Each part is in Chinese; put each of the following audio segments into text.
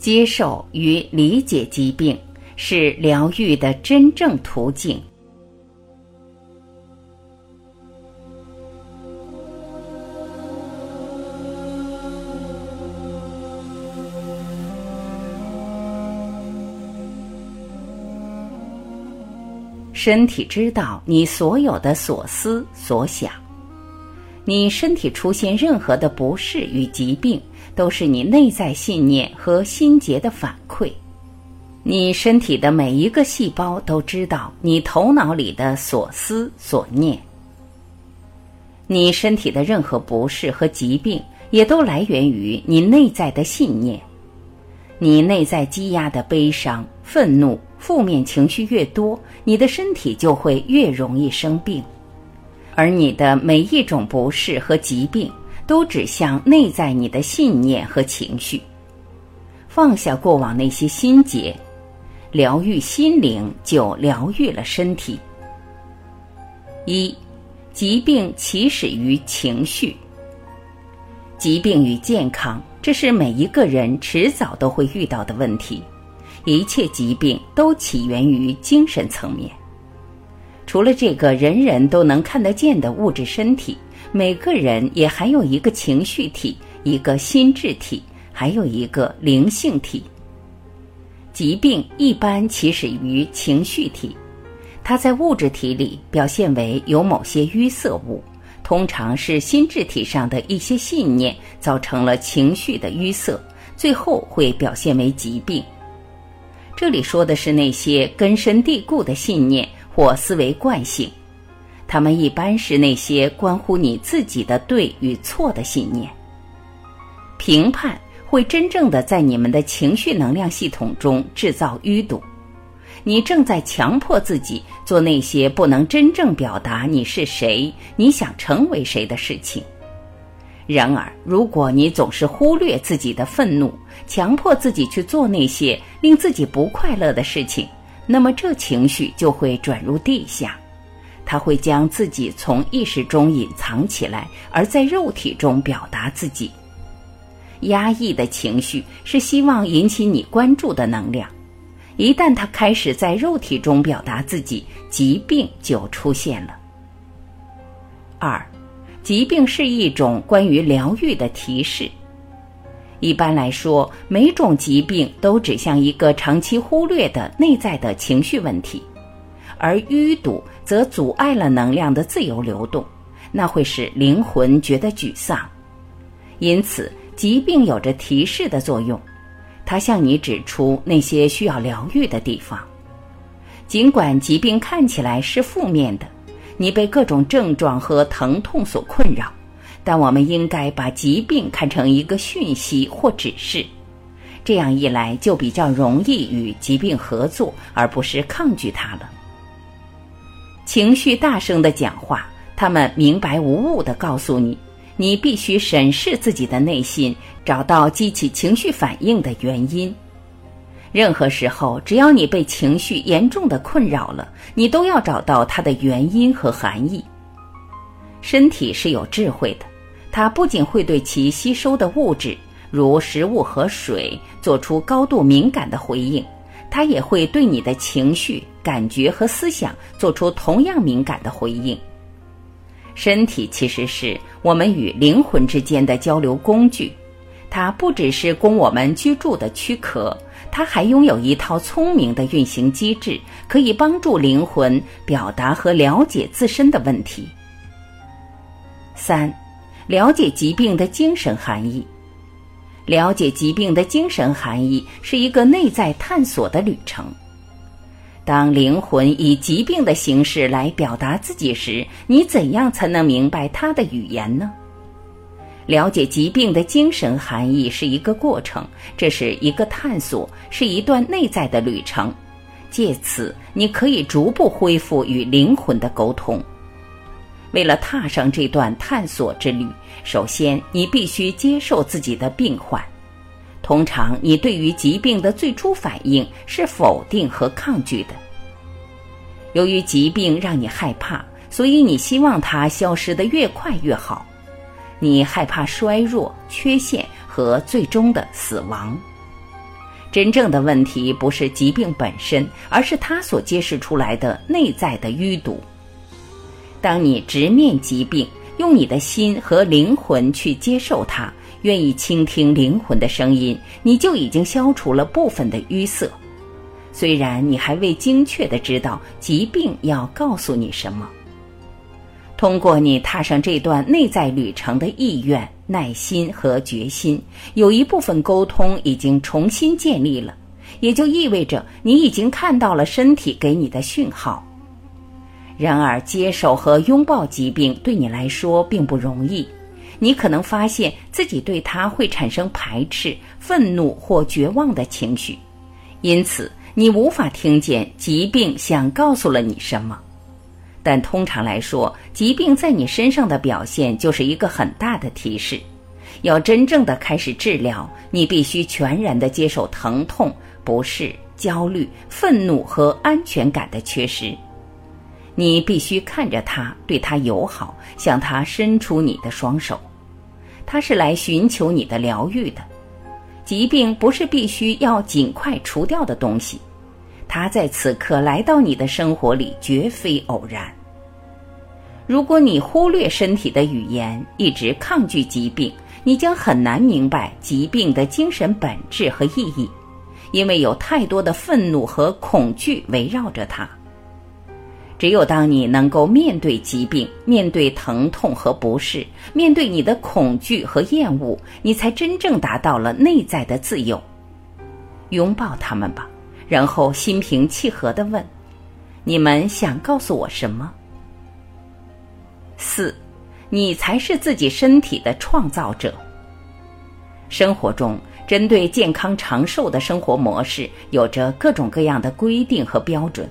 接受与理解疾病是疗愈的真正途径。身体知道你所有的所思所想，你身体出现任何的不适与疾病，都是你内在信念和心结的反馈。你身体的每一个细胞都知道你头脑里的所思所念。你身体的任何不适和疾病，也都来源于你内在的信念。你内在积压的悲伤、愤怒。负面情绪越多，你的身体就会越容易生病，而你的每一种不适和疾病都指向内在你的信念和情绪。放下过往那些心结，疗愈心灵，就疗愈了身体。一，疾病起始于情绪。疾病与健康，这是每一个人迟早都会遇到的问题。一切疾病都起源于精神层面。除了这个人人都能看得见的物质身体，每个人也还有一个情绪体、一个心智体，还有一个灵性体。疾病一般起始于情绪体，它在物质体里表现为有某些淤塞物，通常是心智体上的一些信念造成了情绪的淤塞，最后会表现为疾病。这里说的是那些根深蒂固的信念或思维惯性，它们一般是那些关乎你自己的对与错的信念。评判会真正的在你们的情绪能量系统中制造淤堵，你正在强迫自己做那些不能真正表达你是谁、你想成为谁的事情。然而，如果你总是忽略自己的愤怒，强迫自己去做那些令自己不快乐的事情，那么这情绪就会转入地下，它会将自己从意识中隐藏起来，而在肉体中表达自己。压抑的情绪是希望引起你关注的能量，一旦它开始在肉体中表达自己，疾病就出现了。二。疾病是一种关于疗愈的提示。一般来说，每种疾病都指向一个长期忽略的内在的情绪问题，而淤堵则阻碍了能量的自由流动，那会使灵魂觉得沮丧。因此，疾病有着提示的作用，它向你指出那些需要疗愈的地方。尽管疾病看起来是负面的。你被各种症状和疼痛所困扰，但我们应该把疾病看成一个讯息或指示，这样一来就比较容易与疾病合作，而不是抗拒它了。情绪大声的讲话，他们明白无误的告诉你，你必须审视自己的内心，找到激起情绪反应的原因。任何时候，只要你被情绪严重的困扰了，你都要找到它的原因和含义。身体是有智慧的，它不仅会对其吸收的物质，如食物和水，做出高度敏感的回应，它也会对你的情绪、感觉和思想做出同样敏感的回应。身体其实是我们与灵魂之间的交流工具，它不只是供我们居住的躯壳。它还拥有一套聪明的运行机制，可以帮助灵魂表达和了解自身的问题。三，了解疾病的精神含义。了解疾病的精神含义是一个内在探索的旅程。当灵魂以疾病的形式来表达自己时，你怎样才能明白它的语言呢？了解疾病的精神含义是一个过程，这是一个探索，是一段内在的旅程。借此，你可以逐步恢复与灵魂的沟通。为了踏上这段探索之旅，首先你必须接受自己的病患。通常，你对于疾病的最初反应是否定和抗拒的。由于疾病让你害怕，所以你希望它消失得越快越好。你害怕衰弱、缺陷和最终的死亡。真正的问题不是疾病本身，而是它所揭示出来的内在的淤堵。当你直面疾病，用你的心和灵魂去接受它，愿意倾听灵魂的声音，你就已经消除了部分的淤塞。虽然你还未精确的知道疾病要告诉你什么，通过你踏上这段内在旅程的意愿。耐心和决心，有一部分沟通已经重新建立了，也就意味着你已经看到了身体给你的讯号。然而，接受和拥抱疾病对你来说并不容易，你可能发现自己对它会产生排斥、愤怒或绝望的情绪，因此你无法听见疾病想告诉了你什么。但通常来说，疾病在你身上的表现就是一个很大的提示。要真正的开始治疗，你必须全然的接受疼痛、不适、焦虑、愤怒和安全感的缺失。你必须看着他，对他友好，向他伸出你的双手。他是来寻求你的疗愈的。疾病不是必须要尽快除掉的东西。它在此刻来到你的生活里，绝非偶然。如果你忽略身体的语言，一直抗拒疾病，你将很难明白疾病的精神本质和意义，因为有太多的愤怒和恐惧围绕着它。只有当你能够面对疾病，面对疼痛和不适，面对你的恐惧和厌恶，你才真正达到了内在的自由。拥抱他们吧。然后心平气和的问：“你们想告诉我什么？”四，你才是自己身体的创造者。生活中，针对健康长寿的生活模式，有着各种各样的规定和标准。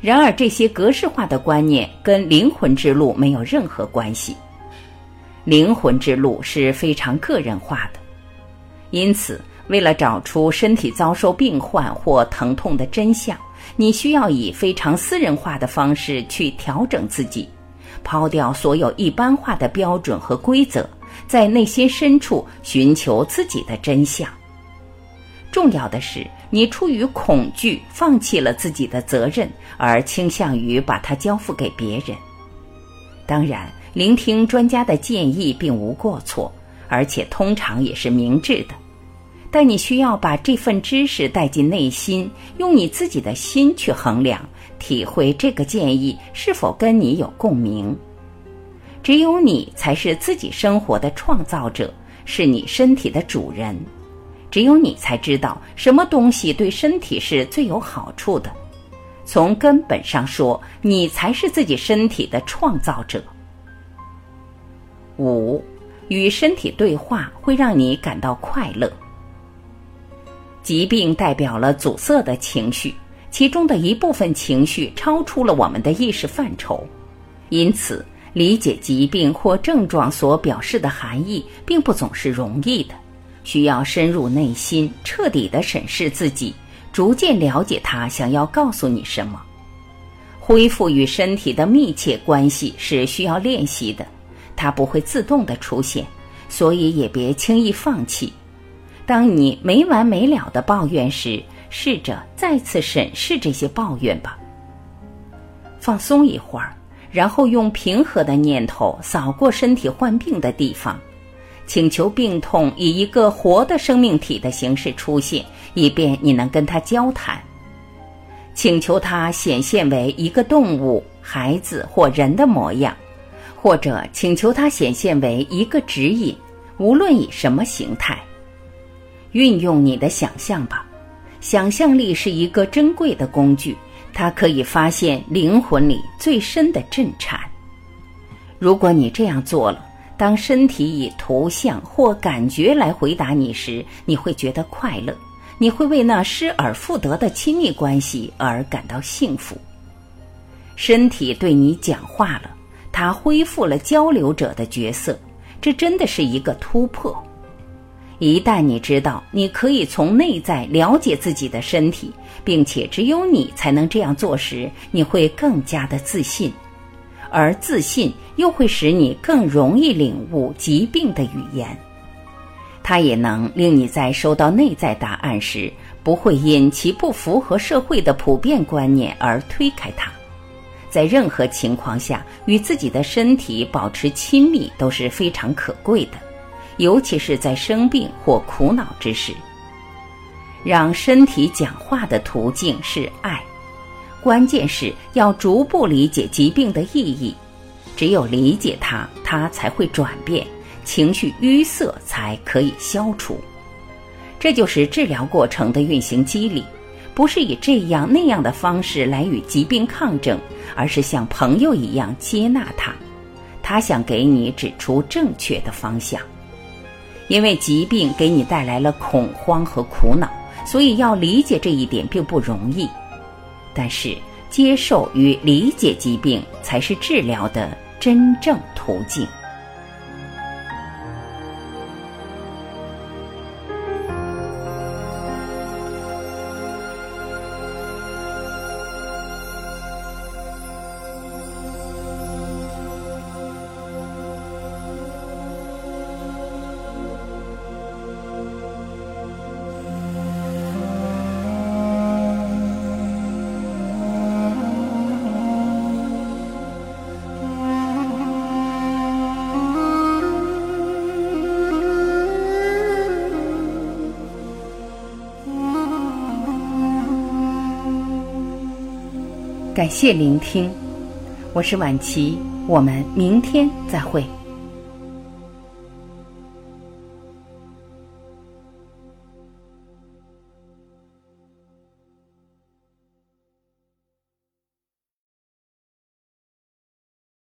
然而，这些格式化的观念跟灵魂之路没有任何关系。灵魂之路是非常个人化的，因此。为了找出身体遭受病患或疼痛的真相，你需要以非常私人化的方式去调整自己，抛掉所有一般化的标准和规则，在内心深处寻求自己的真相。重要的是，你出于恐惧放弃了自己的责任，而倾向于把它交付给别人。当然，聆听专家的建议并无过错，而且通常也是明智的。但你需要把这份知识带进内心，用你自己的心去衡量、体会这个建议是否跟你有共鸣。只有你才是自己生活的创造者，是你身体的主人。只有你才知道什么东西对身体是最有好处的。从根本上说，你才是自己身体的创造者。五，与身体对话会让你感到快乐。疾病代表了阻塞的情绪，其中的一部分情绪超出了我们的意识范畴，因此理解疾病或症状所表示的含义并不总是容易的，需要深入内心，彻底的审视自己，逐渐了解它想要告诉你什么。恢复与身体的密切关系是需要练习的，它不会自动的出现，所以也别轻易放弃。当你没完没了的抱怨时，试着再次审视这些抱怨吧。放松一会儿，然后用平和的念头扫过身体患病的地方，请求病痛以一个活的生命体的形式出现，以便你能跟他交谈。请求他显现为一个动物、孩子或人的模样，或者请求他显现为一个指引，无论以什么形态。运用你的想象吧，想象力是一个珍贵的工具，它可以发现灵魂里最深的震颤。如果你这样做了，当身体以图像或感觉来回答你时，你会觉得快乐，你会为那失而复得的亲密关系而感到幸福。身体对你讲话了，它恢复了交流者的角色，这真的是一个突破。一旦你知道你可以从内在了解自己的身体，并且只有你才能这样做时，你会更加的自信，而自信又会使你更容易领悟疾病的语言。它也能令你在收到内在答案时，不会因其不符合社会的普遍观念而推开它。在任何情况下，与自己的身体保持亲密都是非常可贵的，尤其是在生病或苦恼之时。让身体讲话的途径是爱，关键是要逐步理解疾病的意义。只有理解它，它才会转变，情绪淤塞才可以消除。这就是治疗过程的运行机理，不是以这样那样的方式来与疾病抗争，而是像朋友一样接纳它。他想给你指出正确的方向，因为疾病给你带来了恐慌和苦恼。所以要理解这一点并不容易，但是接受与理解疾病才是治疗的真正途径。感谢聆听，我是晚琪，我们明天再会。